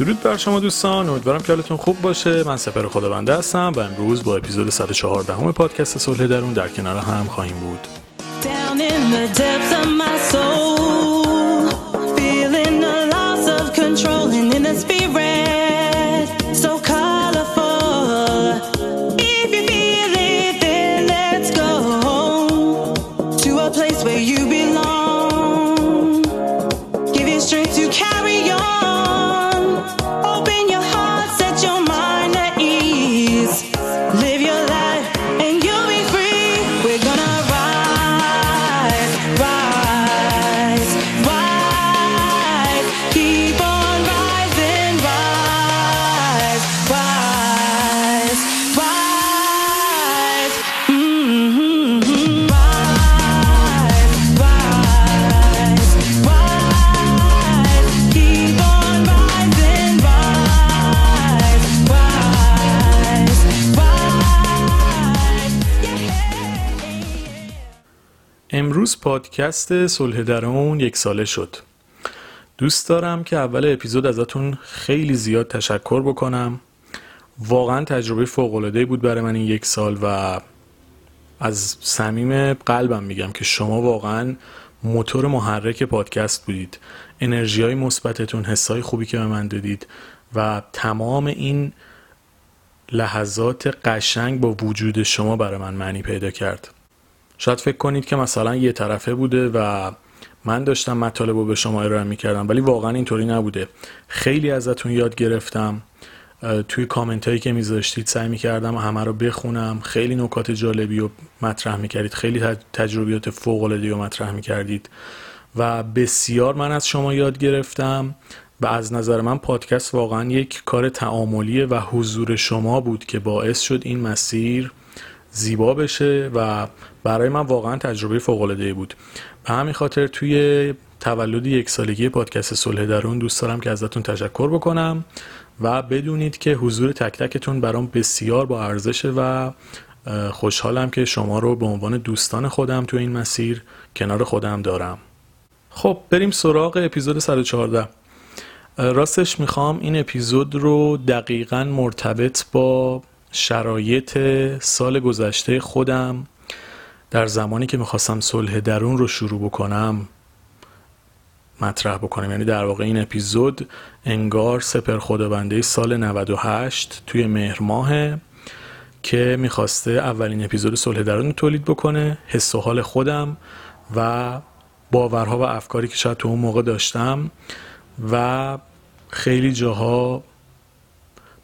درود بر شما دوستان امیدوارم که حالتون خوب باشه. من سپر خداونده هستم و امروز با اپیزود 114 همه پادکست صلح درون در کنار هم خواهیم بود. Down in the پادکست صلح درون یک ساله شد. دوست دارم که اول اپیزود ازتون خیلی زیاد تشکر بکنم. واقعا تجربه فوق‌العاده‌ای بود برای من این یک سال و از صمیم قلبم میگم که شما واقعا موتور محرک پادکست بودید. انرژی های مثبتتون حسای خوبی که به من دادید و تمام این لحظات قشنگ با وجود شما برای من معنی پیدا کرد. شاید فکر کنید که مثلا یه طرفه بوده و من داشتم مطالب رو به شما ارائه می‌کردم ولی واقعا اینطوری نبوده. خیلی ازتون یاد گرفتم توی کامنت هایی که میذاشتید سعی می‌کردم همه رو بخونم. خیلی نکات جالبی رو مطرح می‌کردید خیلی تج- تجربیات فوق العاده رو مطرح می‌کردید و بسیار من از شما یاد گرفتم و از نظر من پادکست واقعا یک کار تعاملیه و حضور شما بود که باعث شد این مسیر زیبا بشه و برای من واقعا تجربه فوق العاده بود. به همین خاطر توی تولد یک سالگی پادکست صلح درون دوست دارم که ازتون تشکر بکنم و بدونید که حضور تک تکتون برام بسیار با ارزشه و خوشحالم که شما رو به عنوان دوستان خودم توی این مسیر کنار خودم دارم. خب بریم سراغ اپیزود 114 راستش می‌خوام این اپیزود رو دقیقا مرتبط با شرایط سال گذشته خودم در زمانی که می‌خواستم صلح درون رو شروع بکنم مطرح بکنم. یعنی در واقع این اپیزود انگار سپر خدابنده سال 98 توی مهر ماهه که می‌خواسته اولین اپیزود صلح درون رو تولید بکنه حس و حال خودم و باورها و افکاری که شاید تو اون موقع داشتم و خیلی جاها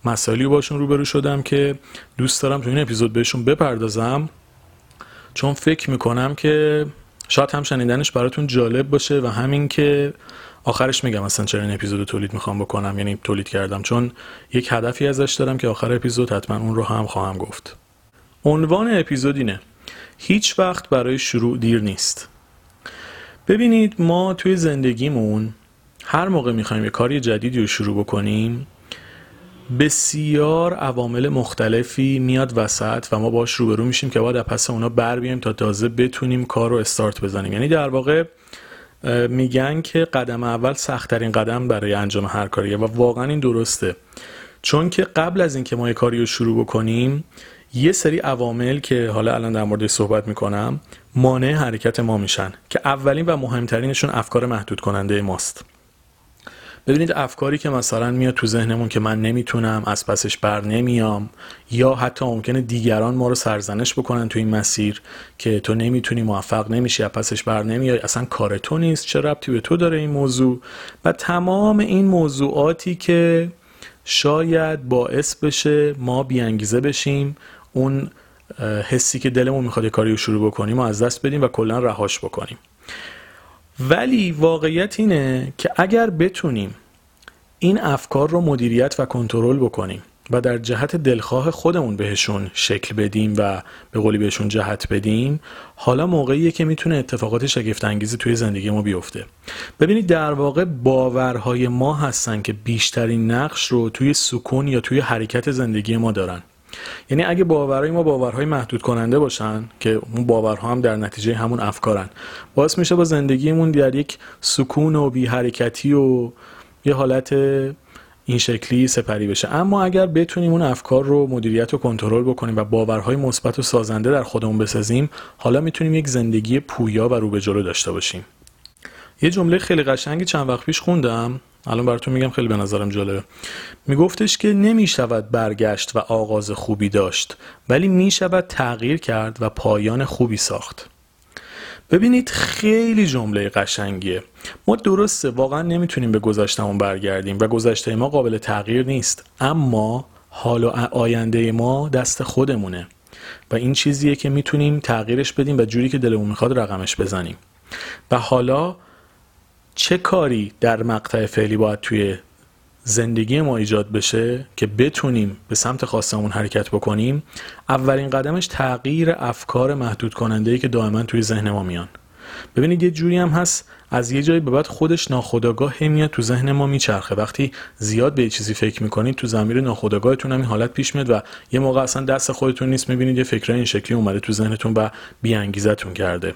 مسائلی باشون روبرو شدم که دوست دارم تو این اپیزود بهشون بپردازم چون فکر می‌کنم که شاید هم شنیدنش براتون جالب باشه و همین که آخرش میگم اصلا چرا این اپیزود تولید می‌خوام بکنم یعنی تولید کردم چون یک هدفی ازش دارم که آخر اپیزود حتما اون رو هم خواهم گفت. عنوان اپیزود اینه هیچ وقت برای شروع دیر نیست. ببینید ما توی زندگیمون هر موقع می‌خوایم یه کاری جدیدی رو شروع بکنیم بسیار عوامل مختلفی میاد وسط و ما باش روبرو میشیم که باید پس اونا بر بیایم تا تازه بتونیم کار رو استارت بزنیم. یعنی در واقع میگن که قدم اول سختترین قدم برای انجام هر کاریه و واقعا این درسته. چون که قبل از اینکه ما یه کاری رو شروع بکنیم یه سری عوامل که حالا الان در موردش صحبت می‌کنم مانع حرکت ما میشن که اولین و مهمترینشون افکار محدود کننده ماست. ببینید افکاری که مثلا میاد تو ذهنمون که من نمی‌تونم از پسش بر نمیام یا حتی ممکنه دیگران ما رو سرزنش بکنن تو این مسیر که تو نمی‌تونی موفق نمیشی از پسش بر نمیای اصلا کار تو نیست چه ربطی به تو داره این موضوع؟ و تمام این موضوعاتی که شاید باعث بشه ما بیانگیزه بشیم اون حسی که دلمون می‌خواد کاری رو شروع بکنیم و از دست بدیم و کلا رهاش بکنیم. ولی واقعیت اینه که اگر بتونیم این افکار رو مدیریت و کنترل بکنیم و در جهت دلخواه خودمون بهشون شکل بدیم و به قولی بهشون جهت بدیم حالا موقعیه که می‌تونه اتفاقات شگفت انگیزی توی زندگی ما بیفته. ببینید در واقع باورهای ما هستن که بیشترین نقش رو توی سکون یا توی حرکت زندگی ما دارن. یعنی اگه باورهای ما باورهای محدود کننده باشن که اون باورها هم در نتیجه همون افکارن باعث میشه با زندگیمون در یک سکون و بی حرکتی و یه حالت این شکلی سپری بشه. اما اگر بتونیم اون افکار رو مدیریت و کنترل بکنیم و باورهای مثبت و سازنده در خودمون بسازیم حالا می‌تونیم یک زندگی پویا و رو به جلو داشته باشیم. یه جمله خیلی قشنگی چند وقت پیش خوندم. الان براتون میگم خیلی به نظرم جالبه. میگفتش که نمی‌شود برگشت و آغاز خوبی داشت ولی می‌شود تغییر کرد و پایان خوبی ساخت. ببینید خیلی جمله قشنگیه. ما درسته واقعا نمی‌تونیم به گذشتمون برگردیم و گذشته ما قابل تغییر نیست. اما حال و آینده ما دست خودمونه و این چیزیه که می‌تونیم تغییرش بدیم و جوری که دلمون می‌خواد رقمش بزنیم. و حالا چه کاری در مقطع فعلی باید توی زندگی ما ایجاد بشه که بتونیم به سمت خواستمون حرکت بکنیم؟ اولین قدمش تغییر افکار محدود کننده که دائما توی ذهن ما میان. ببینید یه جوری هم هست از یه جایی به بعد خودش ناخودآگاه میاد تو ذهن ما میچرخه. وقتی زیاد به چیزی فکر می‌کنید تو زمیر ناخودآگاهتون هم این حالت پیش میاد و یه موقع اصلا دست خودتون نیست. می‌بینید یه فکرای این شکلی اومده تو ذهنتون و بیانگیزتون کرده.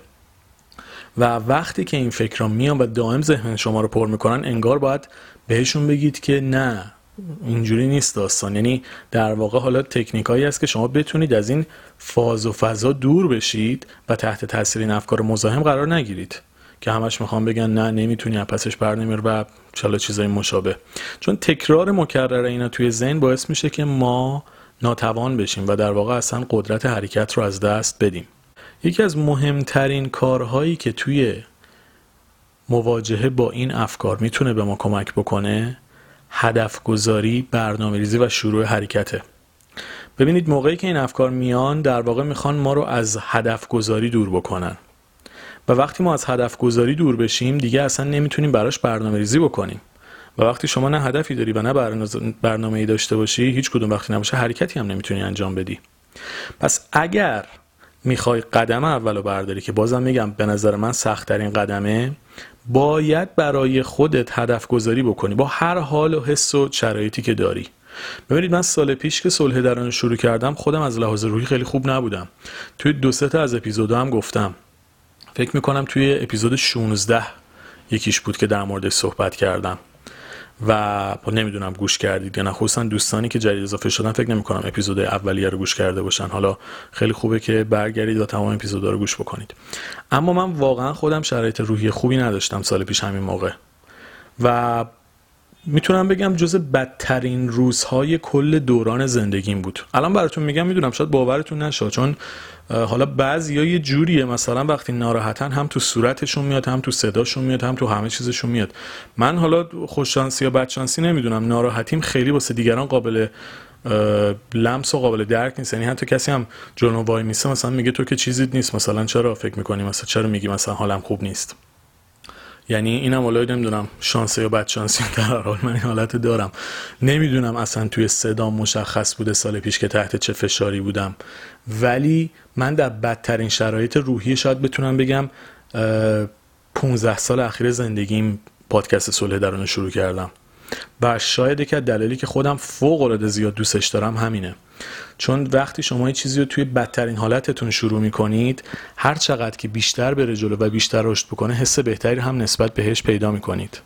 و وقتی که این فکرها میان و دائم ذهن شما رو پر می‌کنن انگار باید بهشون بگید که نه اینجوری نیست داستان. یعنی در واقع حالا تکنیکایی است که شما بتونید از این فاز و فضا دور بشید و تحت تاثیر این افکار مزاحم قرار نگیرید. که همش می‌خوام بگن نه نمی‌تونی از پسش بر نمیر و چلا چیزای مشابه. چون تکرار مکرر اینا توی ذهن باعث میشه که ما ناتوان بشیم و در واقع اصلا قدرت حرکت رو از دست بدیم. یکی از مهمترین کارهایی که توی مواجهه با این افکار می‌تونه به ما کمک بکنه هدف گذاری برنامه ریزی و شروع حرکته. ببینید موقعی که این افکار میان در واقع می‌خوان ما رو از هدف گذاری دور بکنن. و وقتی ما از هدف گذاری دور بشیم دیگه اصلا نمی‌تونیم براش برنامه ریزی بکنیم. و وقتی شما نه هدفی داری و نه برنامه ای داشته باشی هیچ کدوم وقتی نباشه حرکتی هم نمی‌تونی انجام بدی. پس اگر می‌خوای قدم اولو برداری که بازم میگم به نظر من سختترین قدمه باید برای خودت هدف گذاری بکنی با هر حال و حس و شرایطی که داری. ببینید من سال پیش که صلح درون شروع کردم خودم از لحاظ روحی خیلی خوب نبودم. توی دو سه تا از اپیزودها هم گفتم. فکر می‌کنم توی اپیزود 16 یکیش بود که در موردش صحبت کردم. و نمی‌دونم گوش کردید یا نه. خصوصا دوستانی که جدید اضافه شدن فکر نمی کنم اپیزود اولیه رو گوش کرده باشن. حالا خیلی خوبه که برگردید و تمام اپیزودها رو گوش بکنید. اما من واقعا خودم شرایط روحی خوبی نداشتم سال پیش همین موقع. و می‌تونم بگم جز بدترین روزهای کل دوران زندگیم بود. الان براتون میگم می‌دونم شاید باورتون نشه چون حالا بعضی یه جوریه. مثلا وقتی ناراحتن هم تو صورتشون میاد هم تو صداشون میاد هم تو همه چیزشون میاد. من حالا خوششانسی یا بدشانسی نمی‌دونم. ناراحتیم خیلی واسه دیگران قابل لمس و قابل درک نیست. یعنی حتی کسی هم جلو وای میسه مثلا میگه تو که چیزی نیست. مثلا چرا فکر می‌کنی؟ مثلا چرا میگی مثلا حالم خوب نیست؟ یعنی اینم ولای نمی‌دونم شانسه یا بد شانسی در حال من این حالت دارم. نمی‌دونم اصلا توی صدا مشخص بوده سال پیش که تحت چه فشاری بودم. ولی من در بدترین شرایط روحی شاید بتونم بگم 15 سال اخیر زندگیم پادکست صلح درون شروع کردم. و شاید که دلیلی که خودم فوق العاده زیاد دوستش دارم همینه. چون وقتی شما یه چیزی رو توی بدترین حالتتون شروع می‌کنید هر چقدر که بیشتر بره جلو و بیشتر رشد بکنه حس بهتری هم نسبت بهش پیدا می‌کنید.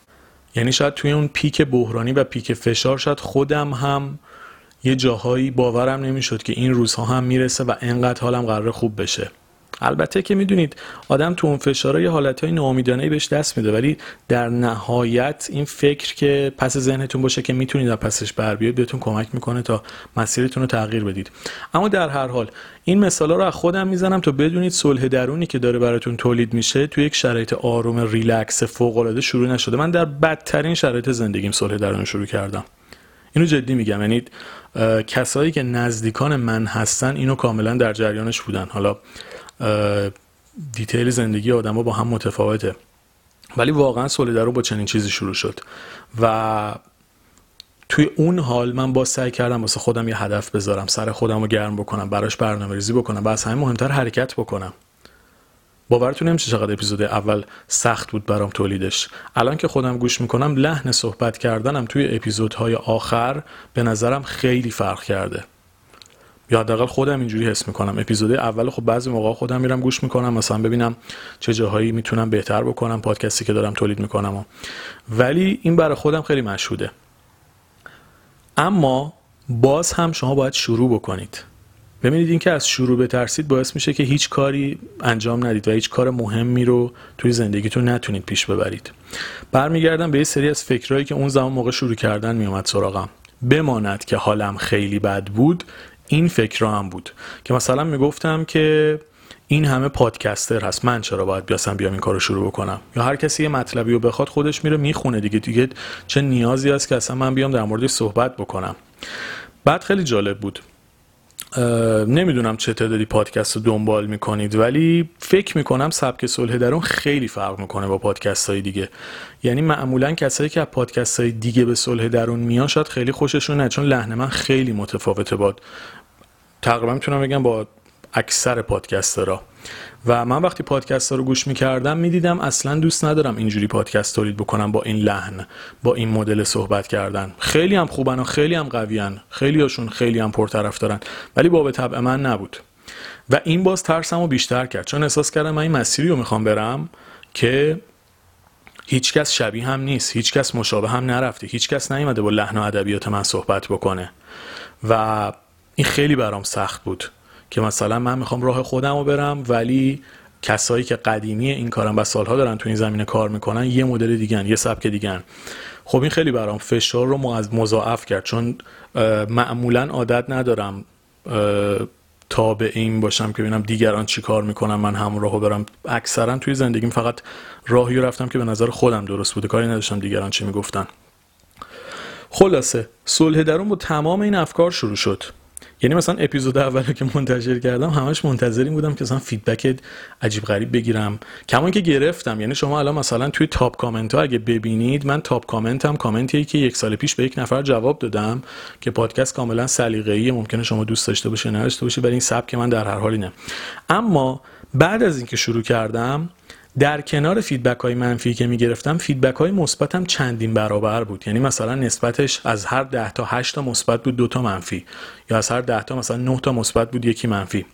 یعنی شاید توی اون پیک بحرانی و پیک فشار شاید خودم هم یه جاهایی باورم نمی‌شد که این روزها هم می‌رسه و انقدر حالم قرار خوب بشه. البته که می‌دونید آدم تو اون فشارها یه حالتهای ناامیدانه بهش دست میده ولی در نهایت این فکر که پس ذهنتون باشه که می‌تونید از پسش بر بیاد بهتون کمک می‌کنه تا مسیرتون رو تغییر بدید. اما در هر حال این مثالا رو از خودم می‌زنم تا بدونید صلح درونی که داره براتون تولید میشه تو یک شرایط آروم ریلکس فوق العاده شروع نشده. من در بدترین شرایط زندگیم صلح درون شروع کردم. اینو جدی میگم یعنی کسایی که نزدیکان من هستن اینو کاملا در جریانش بودن. حالا دیتیل زندگی آدما با هم متفاوته. ولی واقعا رو با چنین چیزی شروع شد. و توی اون حال من با سعی کردم واسه خودم یه هدف بذارم سر خودم رو گرم بکنم براش برنامه ریزی بکنم و از همه مهمتر حرکت بکنم. باورتون نمیشه چقدر اپیزود اول سخت بود برام تولیدش. الان که خودم گوش می‌کنم لحن صحبت کردنم توی اپیزودهای آخر به نظرم خیلی فرق کرده. یا حداقل خودم اینجوری حس می‌کنم. اپیزود اول خب بعضی موقع خودم میرم گوش می‌کنم مثلا ببینم چه جاهایی می‌تونم بهتر بکنم پادکستی که دارم تولید می‌کنم ولی این برای خودم خیلی مشهوده. اما باز هم شما باید شروع بکنید. ببینید اینکه از شروع بترسید باعث میشه که هیچ کاری انجام ندید و هیچ کار مهمی رو توی زندگیتون نتونید پیش ببرید. برمیگردم به یه سری از فکرهایی که اون زمان موقع شروع کردن میومد سراغم. بماند که حالم خیلی بد بود این فکر هم بود که مثلا می‌گفتم که این همه پادکستر هست من چرا باید بیاسم بیام این کارو شروع بکنم؟ یا هر کسی یه مطلبی رو بخواد خودش میره می‌خونه دیگه دیگه چه نیازی هست که اصلا من بیام در موردش صحبت بکنم. بعد خیلی جالب بود. نمی‌دونم چه تعدادی پادکست رو دنبال می‌کنید ولی فکر می‌کنم سبک صلح درون خیلی فرق می‌کنه با پادکست های دیگه. یعنی معمولا کسایی که از پادکست های دیگه به صلح درون میان شاید خیلی خوششون نه چون لحن من خیلی متفاوته با تقریبا می‌تونم بگم با اکثر پادکسترها. و من وقتی پادکست ها رو گوش می‌کردم می‌دیدم اصلا دوست ندارم اینجوری پادکست تولید بکنم با این لحن با این مدل صحبت کردن. خیلی هم خوبن و خیلی هم قویان خیلی هاشون خیلی هم پرطرف دارن. ولی با به طبع من نبود. و این باز ترسم رو بیشتر کرد. چون احساس کردم من این مسیری رو می‌خوام برم که هیچکس شبیه هم نیست. هیچکس مشابه هم نرفته. هیچکس نیومده با لحن و ادبیات من صحبت بکنه. و این خیلی برام سخت بود که مثلا من می‌خوام راه خودم رو برم ولی کسایی که قدیمی این کارن و سالها دارن تو این زمینه کار می‌کنن یه مدل دیگن یه سبک دیگن خب این خیلی برام فشار رو مضاعف کرد چون معمولا عادت ندارم به این باشم که ببینم دیگران چی کار می‌کنن من همون راهو برم. اکثرا توی زندگیم فقط راهی رفتم که به نظر خودم درست بوده کاری نداشتم دیگران چی می‌گفتن. خلاصه صلح درون با تمام این افکار شروع شد. یعنی مثلا اپیزود اول که منتشر کردم همش منتظر بودم که مثلا feedback عجیب غریب بگیرم. کما اینکه گرفتم. یعنی شما الان مثلا توی top comment ها اگه ببینید من top comment هم کامنتیه که یک سال پیش به یک نفر جواب دادم که پادکست کاملا سلیقه‌ای ممکنه شما دوست داشته باشه نداشته باشه ولی این سبک من در هر حال اینه اما بعد از اینکه شروع کردم در کنار feedback های منفی که می‌گرفتم feedback های مثبتم چندین برابر بود. یعنی مثلا نسبتش از هر 10 تا 8 تا مثبت بود دو تا منفی یا از هر 10 تا مثلا 9 تا مثبت بود یکی منفی.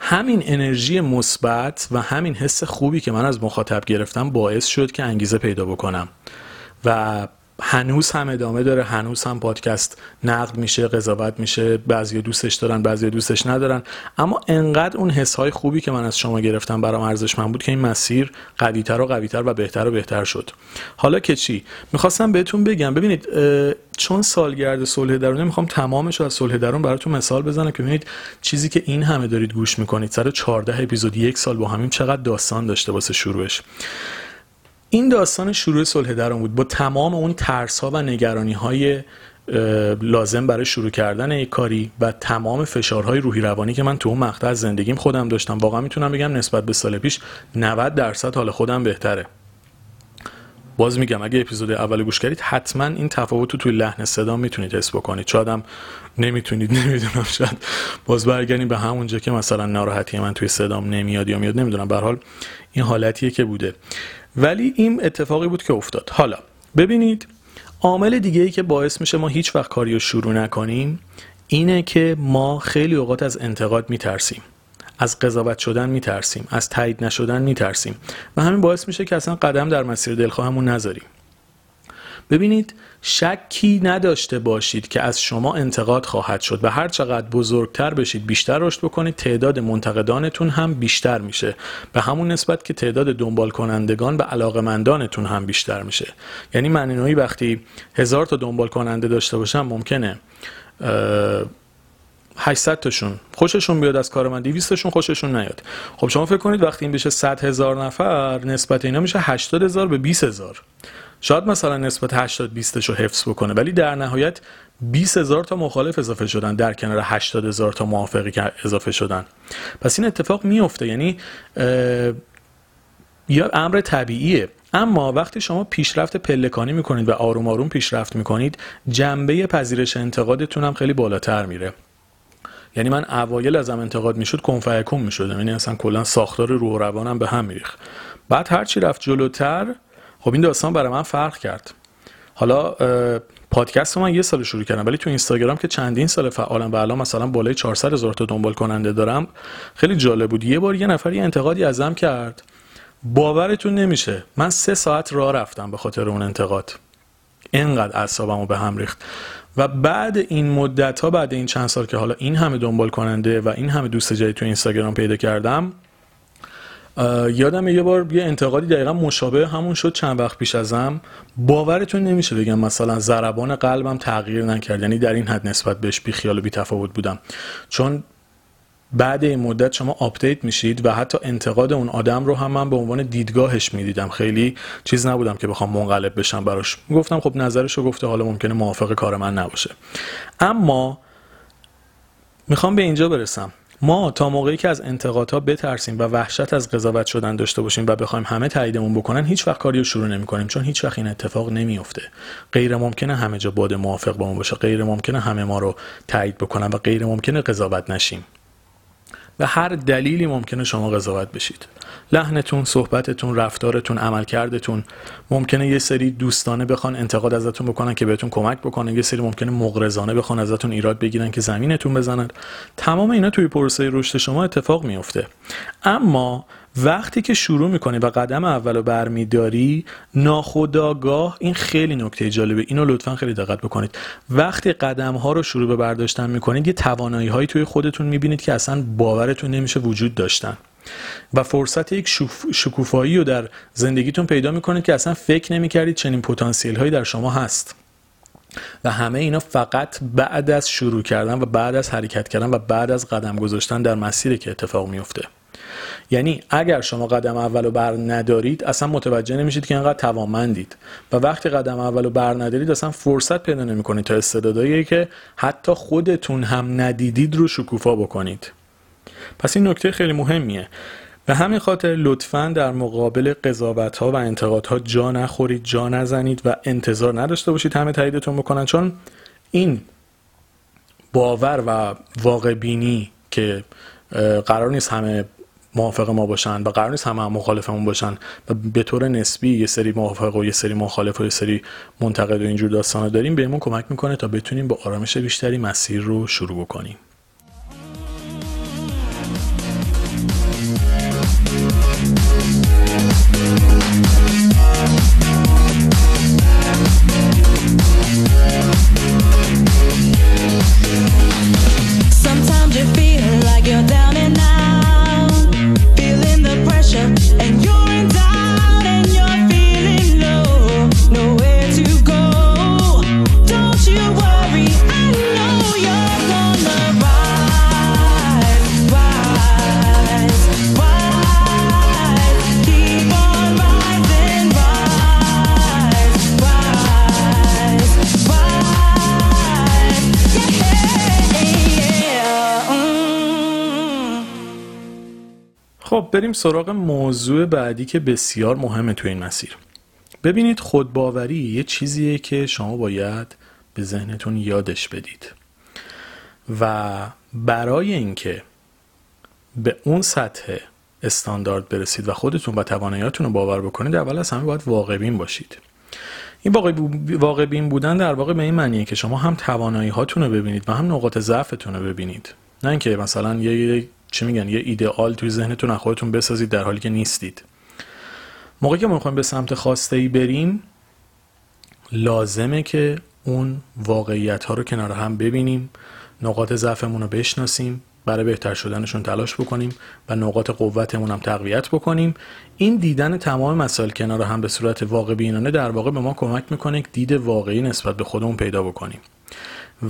همین انرژی مثبت و همین حس خوبی که من از مخاطب گرفتم باعث شد که انگیزه پیدا بکنم. و هنوز هم ادامه داره هنوز هم پادکست نقد میشه قضاوت میشه بعضی دوستش دارن بعضی دوستش ندارن. اما انقدر اون حس های خوبی که من از شما گرفتم برام ارزشمند بود که این مسیر قویتر و قویتر و بهتر و بهتر شد. حالا که چی؟ می‌خواستم بهتون بگم. ببینید چون سالگرد صلح درون می‌خوام تمامش رو از صلح درون براتون مثال بزنم که ببینید چیزی که این همه دارید گوش می‌کنید. سر 14 اپیزود یک سال با همین چقدر داستان داشته واسه شروعش. این داستان شروع صلح درون بود. با تمام اون ترس ها و نگرانی های لازم برای شروع کردن یک کاری و تمام فشارهای روحی روانی که من تو اون مقطع از زندگیم خودم داشتم واقعا می‌تونم بگم نسبت به سال پیش 90 درصد حال خودم بهتره. باز میگم اگه اپیزود اول گوش کردید حتما این تفاوت رو توی لحن صدا می‌تونید حس بکنید. شاید هم نمی‌تونید نمی‌دونم شاید باز برگردیم به همونجا که مثلا ناراحتی من توی صدام نمیاد یا میاد نمی‌دونم. به حال این حالتیه که بوده. ولی این اتفاقی بود که افتاد. حالا ببینید عامل دیگه ای که باعث میشه ما هیچ وقت کاری رو شروع نکنیم اینه که ما خیلی اوقات از انتقاد میترسیم. از قضاوت شدن میترسیم از تایید نشدن میترسیم و همین باعث میشه که اصلا قدم در مسیر دلخواهمون نذاریم. ببینید شکی نداشته باشید که از شما انتقاد خواهد شد و هر چقدر بزرگتر بشید بیشتر رشد بکنید تعداد منتقدانتون هم بیشتر میشه. به همون نسبت که تعداد دنبال کنندگان و علاقمندانتون هم بیشتر میشه. یعنی من وقتی هزار تا دنبال کننده داشته باشم ممکنه 800 تاشون. خوششون بیاد از کار من 200 تاشون خوششون نیاد. خب شما فکر کنید وقتی این بشه 100 هزار نفر نسبت اینا میشه 80 هزار به 20 هزار. شاید مثلا نسبت 80 20 رو حفظ بکنه ولی در نهایت 20 هزار تا مخالف اضافه شدن در کنار 80 هزار تا موافقی که اضافه شدن. پس این اتفاق میفته یعنی یا امر طبیعیه. اما وقتی شما پیشرفت پلکانی می‌کنید و آروم آروم پیشرفت می‌کنید جنبه پذیرش انتقادتون هم خیلی بالاتر میره. یعنی من اوایل ازم انتقاد می‌شد کنفیکون می‌شدم. یعنی اصلا کلا ساختار روح و روانم به هم میریخت. بعد هرچی رفت جلوتر خب این داستان برای من فرق کرد. حالا پادکست رو من یه سال شروع کردم ولی تو اینستاگرام که چندین سال فعالم و الان مثلا بالای 400 هزار تا دنبال کننده دارم خیلی جالب بود. یه بار یه نفر یه انتقادی ازم کرد. باورتون نمیشه من سه ساعت راه رفتم به خاطر اون انتقاد. انقدر اعصابمو به هم ریخت. و بعد این مدت ها بعد این چند سال که حالا این همه دنبال کننده و این همه دوست جدید تو اینستاگرام پیدا کردم یادم یه بار یه انتقادی دقیقا مشابه همون شد چند وقت پیش ازم. باورتون نمیشه بگم مثلا ضربان قلبم تغییر نکرد یعنی در این حد نسبت بهش بی خیال و بی تفاوت بودم. چون بعد این مدت شما آپدیت میشید و حتی انتقاد اون آدم رو هم من به عنوان دیدگاهش می‌دیدم. خیلی چیز نبودم که بخوام منقلب بشم براش. گفتم خب نظرش رو گفته حالا ممکنه موافق کار من نباشه. اما می‌خوام به اینجا برسم. ما تا موقعی که از انتقادها بترسیم و وحشت از قضاوت شدن داشته باشیم و بخوایم همه تاییدمون بکنن هیچ وقت کاری رو شروع نمی‌کنیم چون هیچ وقت این اتفاق نمیفته غیر ممکنه همه جا باد موافق با ما باشه غیر ممکنه همه ما رو تایید بکنن و غیر ممکنه قضاوت نشیم. به هر دلیلی ممکنه شما قضاوت بشید. لحنتون صحبتتون رفتارتون عملکردتون ممکنه یه سری دوستانه بخوان انتقاد ازتون بکنن که بهتون کمک بکنن یه سری ممکنه مغرضانه بخوان ازتون ایراد بگیرن که زمینتون بزنن. تمام اینا توی پروسه رشد شما اتفاق میفته اما وقتی که شروع می‌کنی و قدم اول رو برمیداری ناخداگاه این خیلی نکته جالبه. اینو لطفا خیلی دقت بکنید. وقتی قدم ها رو شروع به برداشتن می‌کنید یه توانایی هایی توی خودتون می‌بینید که اصلا باورتون نمیشه وجود داشتن. و فرصت یک شکوفایی رو در زندگیتون پیدا می‌کنید که اصلا فکر نمی‌کردید چنین پتانسیل هایی در شما هست. و همه اینا فقط بعد از شروع کردن و بعد از حرکت کردن و بعد از قدم گذاشتن در مسیری که اتفاق میفته یعنی اگر شما قدم اول بر ندارید اصلا متوجه نمیشید که انقدر توانمندید. و وقتی قدم اول بر ندارید اصلا فرصت پیدا نمی‌کنید تا استعدادایی که حتی خودتون هم ندیدید رو شکوفا بکنید. پس این نکته خیلی مهمیه. به همین خاطر لطفا در مقابل قضاوت ها و انتقاد ها جا نخورید جا نزنید و انتظار نداشته باشید همه تاییدتون بکنن چون این باور و واقع بینی که قرار نیست همه موافق ما باشن و قرار نیست همه هم مخالفمون باشن و به طور نسبی یه سری موافق و یه سری مخالف و یه سری منتقد و اینجور داستانا داریم بهمون کمک می‌کنه تا بتونیم با آرامش بیشتری مسیر رو شروع بکنیم. بریم سراغ موضوع بعدی که بسیار مهمه تو این مسیر. ببینید خودباوری یه چیزیه که شما باید به ذهنتون یادش بدید. و برای اینکه به اون سطح استاندارد برسید و خودتون و تواناییاتون رو باور بکنید اول از همه باید واقع بین باشید. این واقع بین بودن در واقع به این معنیه که شما هم توانایی هاتون رو ببینید و هم نقاط ضعفتون رو ببینید. نه اینکه مثلا یه چی میگن؟ یه ایدئال توی ذهنتون خودتون بسازید در حالی که نیستید. موقعی که ما می‌خوایم به سمت خواسته ای بریم لازمه که اون واقعیت ها رو کنار هم ببینیم نقاط ضعفمون رو بشناسیم برای بهتر شدنشون تلاش بکنیم و نقاط قوتمون هم تقویت بکنیم. این دیدن تمام مسائل کنار هم به صورت واقع بینانه در واقع به ما کمک می‌کنه دید واقعی نسبت به خودمون پیدا بکنیم.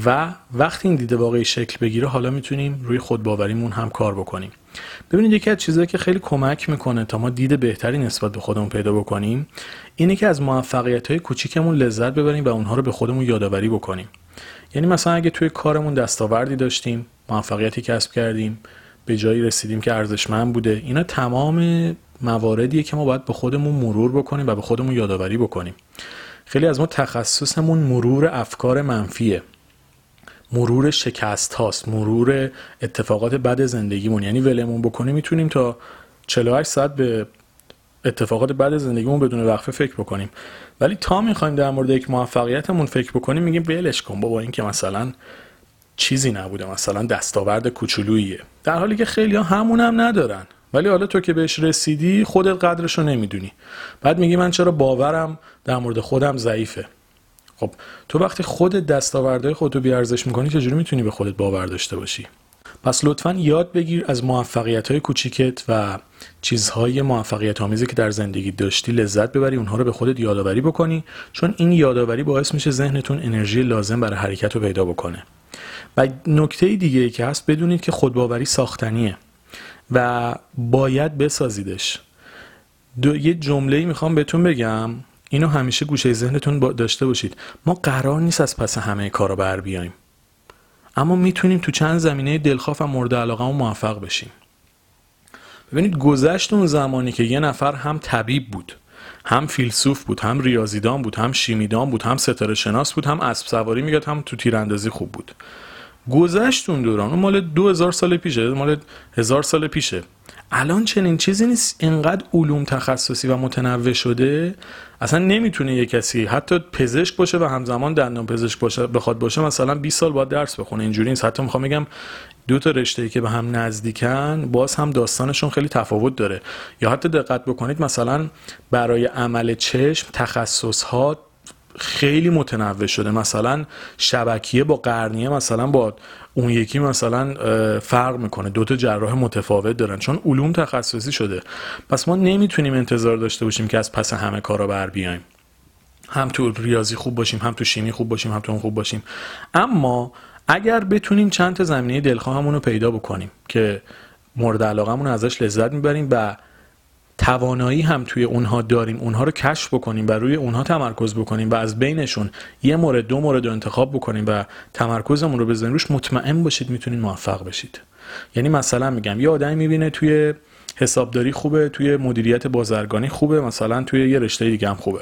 و وقتی این دیده واقعی شکل بگیره حالا می‌تونیم روی خودباوریمون هم کار بکنیم. ببینید یکی از چیزهایی که خیلی کمک می‌کنه تا ما دید بهتری نسبت به خودمون پیدا بکنیم اینه که از موفقیت های کوچیکمون لذت ببریم و اونها رو به خودمون یادآوری بکنیم. یعنی مثلا اگه توی کارمون دستاوردی داشتیم موفقیتی کسب کردیم به جایی رسیدیم که ارزشمند بوده اینا تمام مواردیه که ما باید به خودمون مرور بکنیم و به خودمون یادآوری بکنیم. خیلی از ما تخصصمون مرور افکار منفیه. مرور شکست هاست مرور اتفاقات بد زندگیمون. یعنی ولمون بکنیم می‌تونیم تا 48 ساعت به اتفاقات بد زندگیمون بدون وقفه فکر بکنیم. ولی تا می‌خوایم در مورد یک موفقیتمون فکر بکنیم میگیم ولش کن بابا این که مثلا چیزی نبوده. مثلا دستاورد کوچولوییه. در حالی که خیلی ها همون هم ندارن. ولی حالا تو که بهش رسیدی خودت قدرش رو نمی‌دونی. بعد میگی من چرا باورم در مورد خودم ضعیفه. خب تو وقتی خودت دستاوردهای خودتو بیارزش می‌کنی چجوری می‌تونی به خودت باور داشته باشی؟ پس لطفا یاد بگیر از موفقیت های کوچیکت و چیزهای موفقیت آمیزی که در زندگی داشتی لذت ببری اونها رو به خودت یادآوری بکنی چون این یادآوری باعث میشه ذهنتون انرژی لازم برای حرکت رو پیدا بکنه. و نکته دیگه ای که هست بدونید که خودباوری ساختنیه و باید بسازیدش. دو یه جمله می‌خوام بهتون بگم. اینو همیشه گوشه ذهنتون داشته باشید. ما قرار نیست از پس همه کارا بر بیایم. اما می‌تونیم تو چند زمینه دلخواه و مورد علاقه و موفق بشیم. ببینید گذشت اون زمانی که یه نفر هم طبیب بود هم فیلسوف بود هم ریاضیدان بود هم شیمیدان بود هم ستاره شناس بود هم اسب سواری میگه هم تو تیراندازی خوب بود. گذشت اون دوران اون مال دو هزار سال پیشه مال هزار سال پیشه. الان چنین چیزی نیست. اینقدر علوم تخصصی و متنوع شده اصلا نمی‌تونه یه کسی حتی پزشک باشه و همزمان دندان پزشک باشه بخواد باشه مثلا 20 سال باید درس بخونه اینجوری نیست. حتی می‌خوام بگم دو تا رشته ای که به هم نزدیکن باز هم داستانشون خیلی تفاوت داره. یا حتی دقت بکنید مثلا برای عمل چشم تخصص ها خیلی متنوع شده. مثلا شبکیه با قرنیه مثلا با اون یکی مثلا فرق می‌کنه. دو تا جراح متفاوت دارن. چون علوم تخصصی شده. پس ما نمی‌تونیم انتظار داشته باشیم که از پس همه کارا بر بیایم. هم تو ریاضی خوب باشیم هم تو شیمی خوب باشیم هم تو اون خوب باشیم. اما اگر بتونیم چند تا زمینه دلخواهمون رو پیدا بکنیم که مورد علاقمون ازش لذت می‌بریم و توانایی هم توی اونها داریم اونها رو کشف بکنیم و روی اونها تمرکز بکنیم و از بینشون یه مورد دو مورد رو انتخاب بکنیم و تمرکزمون رو بزنیم روش مطمئن باشید می‌تونید موفق بشید. یعنی مثلا میگم یه آدمی می‌بینه توی حسابداری خوبه توی مدیریت بازرگانی خوبه مثلا توی یه رشته دیگه هم خوبه.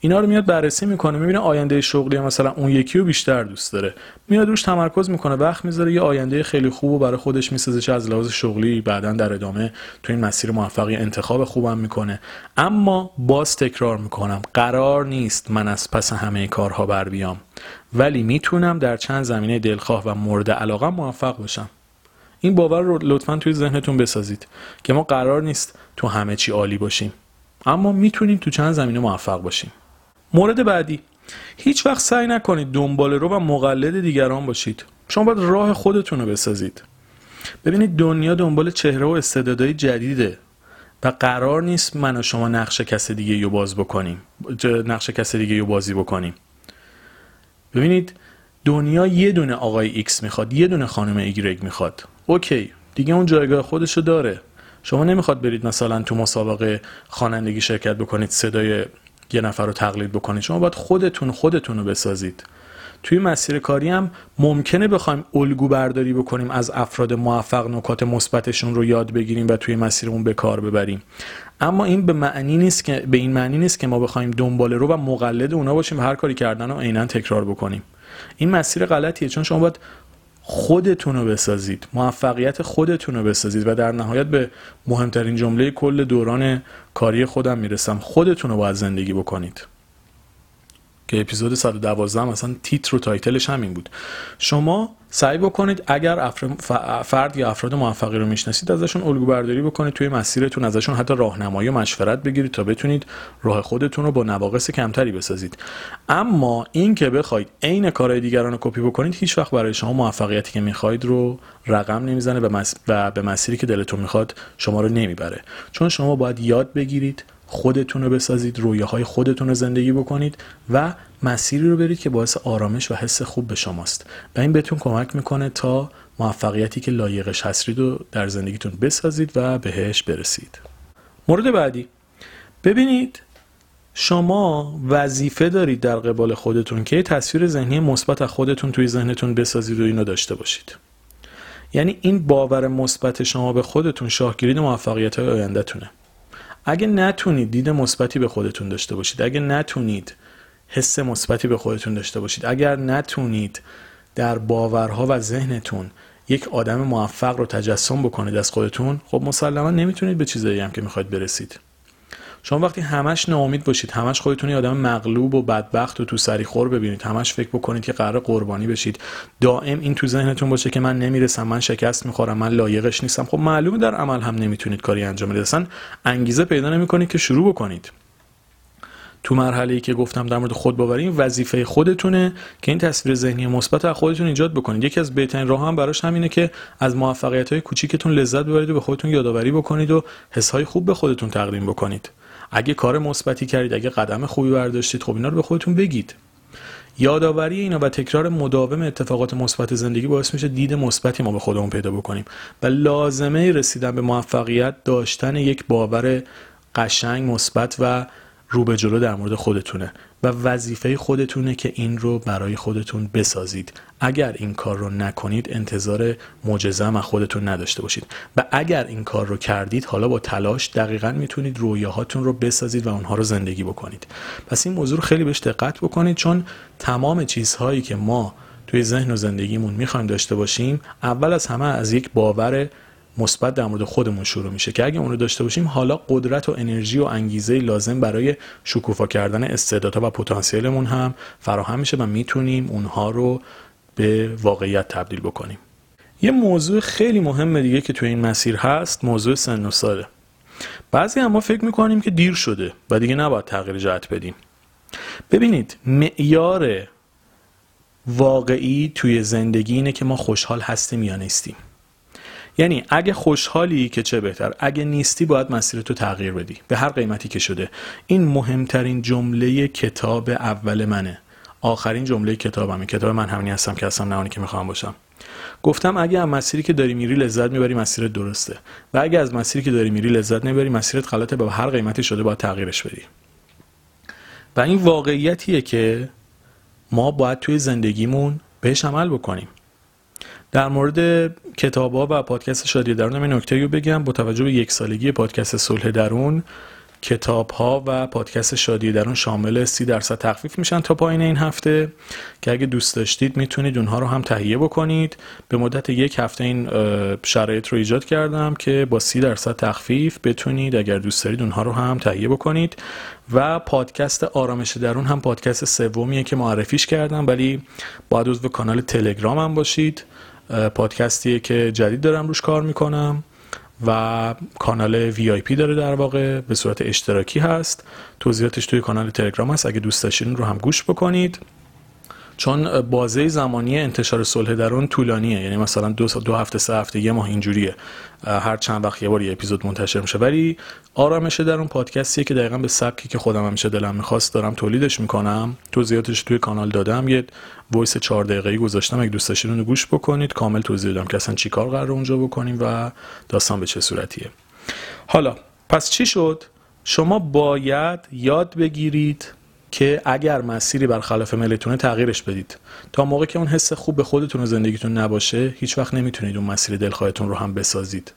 اینا رو میاد بررسی می‌کنه می‌بینه آینده شغلی مثلا اون یکی رو بیشتر دوست داره. میاد روش تمرکز می‌کنه وقت می‌ذاره یه آینده خیلی خوب برای خودش می‌سازه از لحاظ شغلی بعدا در ادامه تو این مسیر موفقی انتخاب خوبم می‌کنه. اما باز تکرار می‌کنم قرار نیست من از پس همه کارها بر بیام. ولی می‌تونم در چند زمینه دلخواه و مورد علاقه موفق باشم. این باور رو لطفا توی ذهنتون بسازید که ما قرار نیست تو همه چی عالی باشیم. اما می‌تونیم تو چند زمینه موفق باشیم. مورد بعدی هیچ وقت سعی نکنید دنبال رو و مقلد دیگران باشید. شما باید راه خودتون رو بسازید. ببینید دنیا دنبال چهره و استعدادهای جدیده و قرار نیست من و شما نقش کس دیگه رو باز بکنیم. نقش کس دیگه رو بازی بکنیم. ببینید دنیا یه دونه آقای X می‌خواد یه دونه خانم ایگرگ می‌خواد. okay دیگه اون جایگاه خودشو داره. شما نمی‌خواد برید مثلا تو مسابقه خوانندگی شرکت بکنید صدای یه نفر رو تقلید بکنید. شما باید خودتون خودتون رو بسازید. توی مسیر کاری هم ممکنه بخوایم الگو برداری بکنیم از افراد موفق نکات مثبتشون رو یاد بگیریم و توی مسیرمون به کار ببریم. اما این به معنی نیست که به این معنی نیست که ما بخوایم دنبال رو و مقلد اونا باشیم و هر کاری کردن رو عینا تکرار بکنیم. این مسیر غلطیه چون شما باید خودتون رو بسازید. موفقیت خودتون رو بسازید و در نهایت به مهمترین جمله کل دوران کاری خودم می‌رسم. خودتون رو باید زندگی بکنید. که اپیزود 112 مثلا تیتر و تایتلش همین بود. شما سعی بکنید اگر فرد یا افراد موفقی رو می‌شناسید ازشون الگو برداری بکنید توی مسیرتون ازشون حتی راهنمایی و مشورت بگیرید تا بتونید راه خودتون رو با نواقص کمتری بسازید. اما این که بخواید عین کارهای دیگران رو کپی بکنید هیچ وقت برای شما موفقیتی که می‌خواید رو رقم نمی‌زنه و به مسیری که دلتون می‌خواد شما رو نمی‌بره. چون شما باید یاد بگیرید خودتون رو بسازید رویاهای خودتون رو زندگی بکنید و مسیری رو برید که باعث آرامش و حس خوب به شماست. و این بهتون کمک می‌کنه تا موفقیتی که لایقش هستید رو در زندگیتون بسازید و بهش برسید. مورد بعدی. ببینید شما وظیفه دارید در قبال خودتون که تصویر ذهنی مثبت از خودتون توی ذهنتون بسازید و اینو داشته باشید. یعنی این باور مثبت شما به خودتون شاهگیرید موفقیت های آیندهتونه. اگه نتونید دید مثبتی به خودتون داشته باشید اگه نتونید حس مثبتی به خودتون داشته باشید اگر نتونید در باورها و ذهنتون یک آدم موفق رو تجسم بکنید از خودتون خب مسلما نمی‌تونید به چیزایی هم که می‌خواید برسید. شما وقتی همش ناامید باشید همش خودتون یه آدم مغلوب و بدبخت و تو سری خور ببینید. همش فکر بکنید که قرار قربانی بشید. دائم این تو ذهنتون باشه که من نمی‌رسم من شکست می‌خورم من لایقش نیستم. خب معلومه در عمل هم نمی‌تونید کاری انجام بدید. اصلا انگیزه پیدا نمی‌کنید که شروع بکنید. تو مرحله ای که گفتم در مورد خود باوری وظیفه خودتونه که این تصویر ذهنی مثبت از خودتون ایجاد بکنید. یکی از بهترین راه هم براش همینه که از موفقیت های کوچیکتون لذت ببرید و به خودتون یادآوری بکنید و حس های خوب به خودتون تقدیم بکنید. اگه کار مثبتی کردید اگه قدم خوبی برداشتید خب اینا رو به خودتون بگید. یادآوری اینا و تکرار مداوم اتفاقات مثبت زندگی باعث میشه دید مثبتی ما به خودمون پیدا بکنیم و لازمه رسیدن به موفقیت داشتن یک باور قشنگ مثبت و رو به جلو در مورد خودتونه و وظیفه خودتونه که این رو برای خودتون بسازید. اگر این کار رو نکنید انتظار معجزه از خودتون نداشته باشید. و اگر این کار رو کردید حالا با تلاش دقیقا می‌تونید رویاهاتون رو بسازید و اونها رو زندگی بکنید. پس این موضوع رو خیلی بهش دقت بکنید چون تمام چیزهایی که ما توی ذهن و زندگیمون می‌خوایم داشته باشیم اول از همه از یک باور مثبت در مورد خودمون شروع میشه که اگه اون رو داشته باشیم حالا قدرت و انرژی و انگیزه لازم برای شکوفا کردن استعدادها و پتانسیلمون هم فراهم میشه و می‌تونیم اونها رو به واقعیت تبدیل بکنیم. یه موضوع خیلی مهم دیگه که توی این مسیر هست موضوع سن و ساله. بعضی اما فکر می‌کنیم که دیر شده و دیگه نباید تغییر جهت بدیم. ببینید معیار واقعی توی زندگی اینه که ما خوشحال هستیم یا نیستیم. یعنی اگه خوشحالی که چه بهتر اگه نیستی باید مسیر تو تغییر بدی. به هر قیمتی که شده. این مهمترین جمله کتاب اول منه. آخرین جمله کتابمه. کتاب من همینی هستم که هستم نهانی که می‌خوام باشم. گفتم اگه از مسیری که داری میری لذت می‌بری مسیرت درسته. و اگه از مسیری که داری میری لذت نمی‌بری مسیرت غلطه. به هر قیمتی شده باید تغییرش بدی. و این واقعیتیه که ما باید توی زندگیمون بهش عمل بکنیم. در مورد کتاب ها و پادکست شادی درون این نکته رو بگم. با توجه به یک سالگی پادکست صلح درون کتاب ها و پادکست شادی درون شامل سی درصد تخفیف میشن تا پایین این هفته. که اگه دوست داشتید می‌تونید اونها رو هم تهیه بکنید. به مدت یک هفته این شرایط رو ایجاد کردم که با سی درصد تخفیف بتونید اگر دوست دارید اونها رو هم تهیه بکنید. و پادکست آرامش درون هم پادکست سومیه که معرفیش کردم. ولی باید عضو کانال تلگرام هم باشید. پادکستیه که جدید دارم روش کار می‌کنم و کانال پی داره در واقع به صورت اشتراکی هست. توضیحاتش توی کانال تلگرام هست. اگه دوست داشتین رو هم گوش بکنید. چون بازه زمانی انتشار صلح درون طولانیه. یعنی مثلا دو, دو هفته سه هفته یه ماه اینجوریه. هر چند وقت یه بار یه اپیزود منتشر میشه. ولی آرامش در اون پادکستیه که دقیقا به سبکی که خودم همیشه دلم می‌خواست دارم تولیدش می‌کنم. توضیحاتش توی کانال دادم. یه وایس 4 دقیقه‌ای گذاشتم. اگه دوست داشتین رو گوش بکنید. کامل توضیح دادم که اصلا چیکار قرار اونجا بکنیم و داستان به چه صورتیه. حالا پس چی شد؟ شما باید یاد بگیرید که اگر مسیری برخلاف میلتونه تغییرش بدید. تا موقع که اون حس خوب به خودتون و زندگیتون نباشه هیچ وقت نمی‌تونید اون مسیر دلخواهتون رو هم بسازید.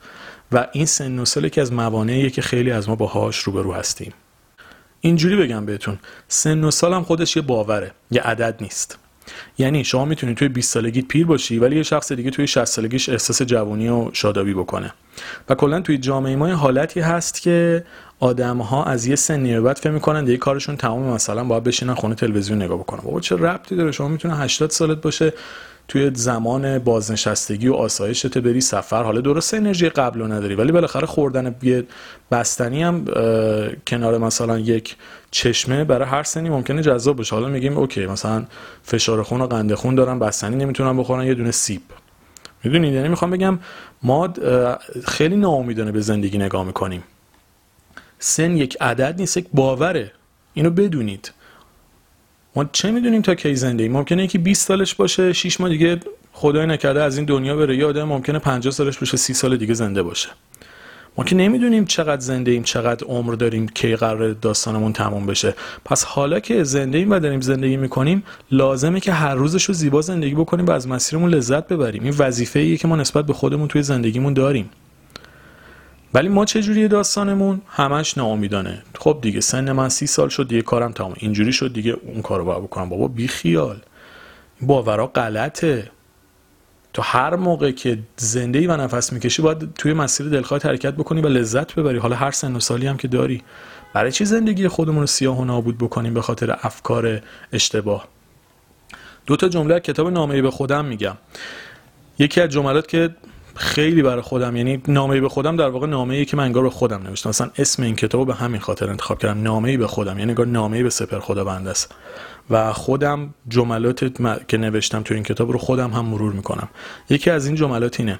و این سن و سالی که از موانعیه که خیلی از ما باهاش روبرو هستیم. اینجوری بگم بهتون سن و سال هم خودش یه باوره یه عدد نیست. یعنی شما می‌تونید توی 20 سالگیت پیر باشی ولی یه شخص دیگه توی 60 سالگیش احساس جوانی و شادابی بکنه. و کلا توی جامعه ما حالتی هست که آدم ها از یه سنی به بعد فکر می‌کنن دیگه کارشون تمام مثلا باید بشینن خونه تلویزیون نگاه بکنن. بابا چه ربطی داره؟ شما می‌تونه 80 سالت باشه توی زمان بازنشستگی و آسایشت بری سفر. حالا درست انرژی قبل رو نداری ولی بالاخره خوردن یه بستنی هم کنار مثلا یک چشمه برای هر سنی ممکنه جذاب باشه. حالا میگیم اوکی مثلا فشار خون و قند خون دارن بستنی نمی‌تونن بخورن یه دونه سیب. می‌دونید یعنی می‌خوام بگم ما خیلی ناامیدانه به زندگی نگاه می‌کنیم. سن یک عدد نیست یک باوره. اینو بدونید. ما چه می‌دونیم تا کی زنده ایم ممکنه یکی 20 سالش باشه 6 ماه دیگه خدای نکرده از این دنیا بره. آدم ممکنه 50 سالش باشه 30 سال دیگه زنده باشه. ما که نمی‌دونیم چقدر زنده ایم چقدر عمر داریم کی قرار داستانمون تموم بشه. پس حالا که زنده ایم و داریم زندگی می‌کنیم لازمه که هر روزش رو زیبا زندگی بکنیم و از مسیرمون لذت ببریم. این وظیفه ایه که ما نسبت به خودمون توی زندگیمون داریم. ولی ما چه جوری داستانمون؟ همش ناامیدانه. خب دیگه سن من سی سال شد دیگه کارم تمام. اینجوری شد دیگه اون کارو باید بکنم. بابا بی خیال. باورا غلطه. تو هر موقع که زنده ای و نفس می‌کشی باید توی مسیر دلخواه حرکت بکنی و لذت ببری. حالا هر سن و سالی هم که داری. برای چی زندگی خودمون رو سیاه و نابود بکنیم به خاطر افکار اشتباه؟ دو تا جمله کتاب نامه به خودم میگم. یکی از جملات که خیلی برای خودم یعنی نامه به خودم در واقع نامه ای که من انگار به خودم نوشتم. مثلا اسم این کتاب به همین خاطر انتخاب کردم. نامه ای به خودم یعنی انگار نامه ای به سپر خداوند است. و خودم جملات که نوشتم تو این کتاب رو خودم هم مرور می‌کنم. یکی از این جملات اینه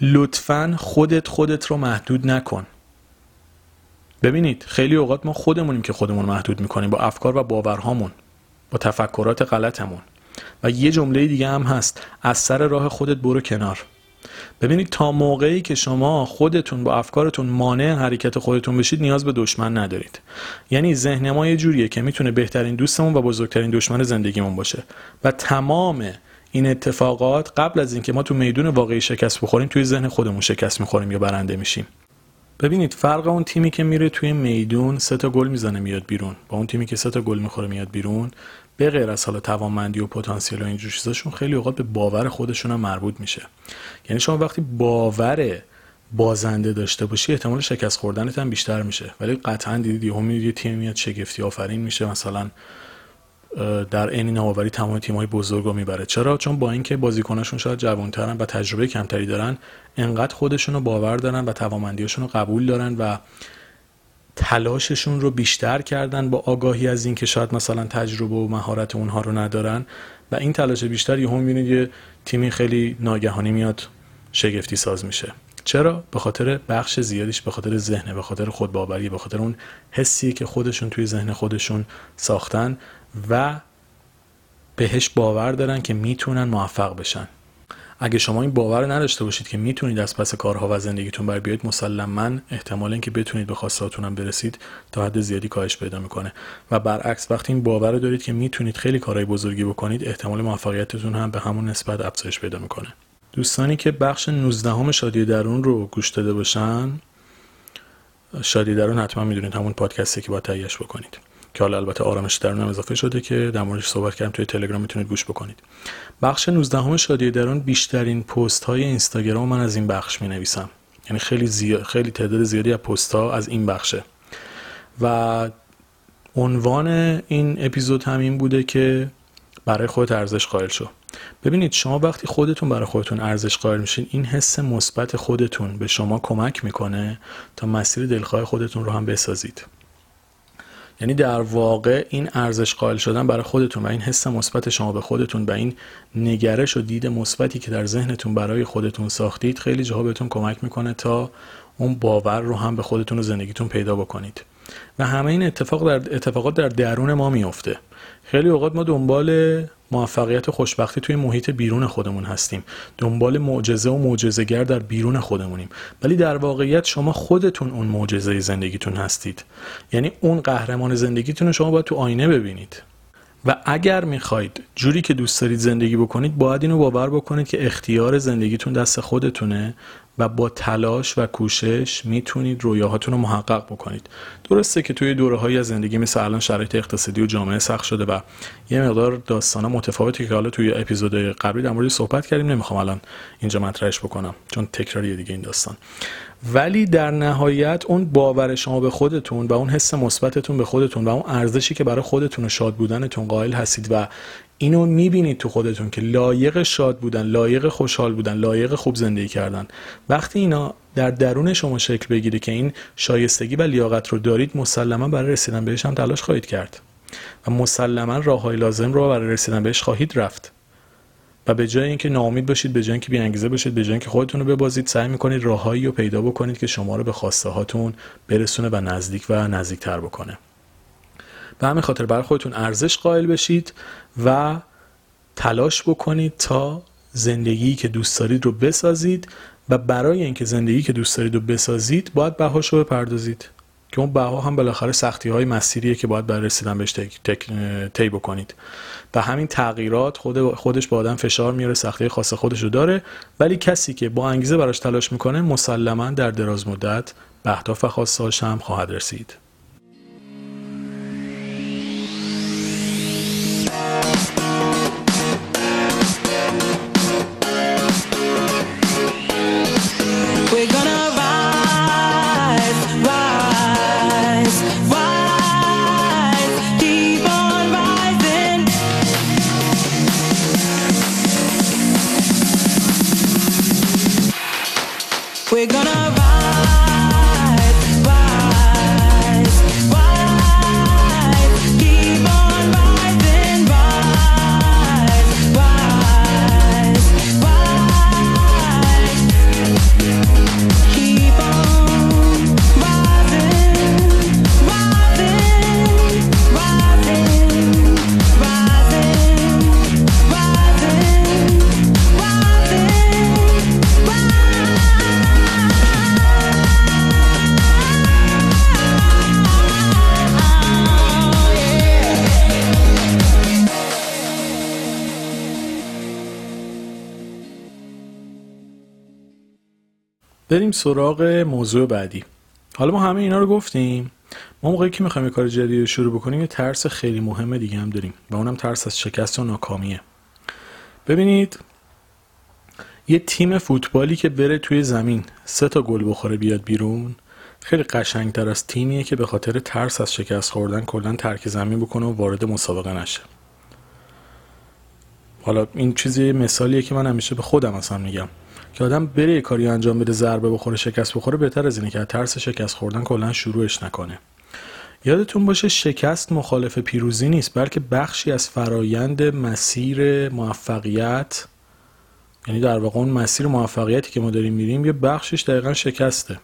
لطفا خودت خودت رو محدود نکن. ببینید خیلی اوقات ما خودمونیم که خودمون محدود می‌کنیم با افکار و باورهامون با تفکرات غلطمون. و یه جمله دیگه هم هست از سر راه خودت برو کنار. ببینید تا موقعی که شما خودتون با افکارتون مانع حرکت خودتون بشید نیاز به دشمن ندارید. یعنی ذهن ما یه جوریه که می‌تونه بهترین دوستمون و بزرگترین دشمن زندگیمون باشه. و تمام این اتفاقات قبل از اینکه ما تو میدون واقعی شکست بخوریم توی ذهن خودمون شکست می‌خوریم یا برنده میشیم. ببینید فرق اون تیمی که میره توی میدون سه تا گل می‌زنه میاد بیرون. با اون تیمی که سه تا گل می‌خوره میاد بیرون به غیر از حالا توانمندی و پتانسیل و اینجور چیزاشون خیلی اوقات به باور خودشون هم مربوط میشه. یعنی شما وقتی باور بازنده داشته باشی احتمال شکست خوردنت هم بیشتر میشه. ولی قطعا دیدید یهو می‌دید یه تیم میاد شگفتی آفرین میشه مثلا در عین نوآوری تمام تیم‌های بزرگ رو می‌بره. چرا؟ چون با اینکه بازیکناشون شاید جوانترن و تجربه کمتری دارن انقدر خودشون رو باور دارن و توانمندیاشون رو قبول دارن و تلاششون رو بیشتر کردن با آگاهی از اینکه شاید مثلا تجربه و مهارت اونها رو ندارن. و این تلاش بیشتر یهو می‌بینید یه تیمی خیلی ناگهانی میاد شگفتی ساز میشه. چرا؟ به خاطر بخش زیادیش به خاطر ذهنه به خاطر خودباوری به خاطر اون حسی که خودشون توی ذهن خودشون ساختن و بهش باور دارن که می‌تونن موفق بشن. اگه شما این باور نداشته باشید که می‌تونید از پس کارها و زندگیتون بر بیاید مسلما احتمال اینکه بتونید به خواستهاتون هم برسید تا حد زیادی کاهش پیدا می‌کنه. و برعکس وقتی این باور رو دارید که می‌تونید خیلی کارهای بزرگی بکنید احتمال موفقیتتون هم به همون نسبت افزایش پیدا می‌کنه. دوستانی که بخش 19 همه شادی درون رو گوش داده باشن شادی درون حتما می‌دونید همون پادکستی که باید تهیهش بکنید. که حالا البته آرامش درون هم اضافه شده که در موردش صحبت کردم توی تلگرام می‌تونید گوش بکنید. بخش 19 همه شادی درون بیشترین پست های اینستاگرام من از این بخش می نویسم یعنی خیلی زیاد خیلی تعداد زیادی از پست ها از این بخشه. و عنوان این اپیزود همین بوده که برای خودت ارزش قائل شو. ببینید شما وقتی خودتون برای خودتون ارزش قائل میشین این حس مثبت خودتون به شما کمک می‌کنه تا مسیر دلخواه خودتون رو هم بسازید. یعنی در واقع این ارزش قائل شدن برای خودتون و این حس مثبت شما به خودتون و این نگرش و دید مثبتی که در ذهنتون برای خودتون ساختید خیلی جاها بهتون کمک می‌کنه تا اون باور رو هم به خودتون و زندگیتون پیدا بکنید. و همه این اتفاق در اتفاقات در درون ما میفته خیلی اوقات ما دنبال موفقیت و خوشبختی توی محیط بیرون خودمون هستیم. دنبال معجزه و معجزه‌گر در بیرون خودمونیم. ولی در واقعیت شما خودتون اون معجزه زندگیتون هستید. یعنی اون قهرمان زندگیتون رو شما باید تو آینه ببینید. و اگر می‌خواید جوری که دوست دارید زندگی بکنید باید اینو باور بکنید که اختیار زندگیتون دست خودتونه و با تلاش و کوشش می‌تونید رویاهاتون رو محقق بکنید. درسته که توی دوره های زندگی مثل الان شرایط اقتصادی و جامعه سخت شده و یه مقدار داستان متفاوتی که حالا توی اپیزود قبلی در مورد صحبت کردیم نمی‌خوام الان اینجا مطرحش بکنم چون تکراریه دیگه این داستان. ولی در نهایت اون باور شما به خودتون و اون حس مثبتتون به خودتون و اون ارزشی که برای خودتون و شاد بودنتون قائل هستید و اینو می‌بینید تو خودتون که لایق شاد بودن لایق خوشحال بودن لایق خوب زندگی کردن. وقتی اینا در درون شما شکل بگیره که این شایستگی و لیاقت رو دارید مسلما برای رسیدن بهش هم تلاش خواهید کرد. و مسلما راه های لازم رو برای رسیدن بهش خواهید رفت. و به جای اینکه ناامید باشید به جای اینکه بیانگیزه باشید به جای اینکه خودتون رو ببازید سعی می‌کنید راههایی رو پیدا بکنید که شما رو به خواسته هاتون برسونه و نزدیک و نزدیکتر بکنه. به همین خاطر برای خودتون ارزش قائل بشید و تلاش بکنید تا زندگی که دوست دارید رو بسازید و برای اینکه زندگی که دوست دارید رو بسازید باید بهاش رو بپردازید. که اون بها هم بالاخره سختی های مسیریه که باید برای رسیدن بهش طی بکنید. و همین تغییرات خود خودش با آدم فشار میاره سختی خاص خودش رو داره. ولی کسی که با انگیزه براش تلاش می‌کنه مسلما در دراز مدت به اهداف خواستهاش هم خواهد رسید. بریم سراغ موضوع بعدی. حالا ما همه اینا رو گفتیم. ما موقعی که می‌خوایم کار جدید رو شروع بکنیم یه ترس خیلی مهم دیگه هم داریم و اونم ترس از شکست و ناکامیه. ببینید یه تیم فوتبالی که بره توی زمین سه تا گل بخوره بیاد بیرون خیلی قشنگتر از تیمیه که به خاطر ترس از شکست خوردن کلا ترک زمین بکنه و وارد مسابقه نشه. حالا این چیزی مثالیه که من همیشه به خودم اصلا میگم. که آدم بره یه کاری انجام بده ضربه بخوره شکست بخوره بهتر از اینه که ترس شکست خوردن کلا شروعش نکنه. یادتون باشه شکست مخالف پیروزی نیست بلکه بخشی از فرایند مسیر موفقیت یعنی در واقع اون مسیر موفقیتی که ما داریم میریم یه بخشش دقیقا شکسته.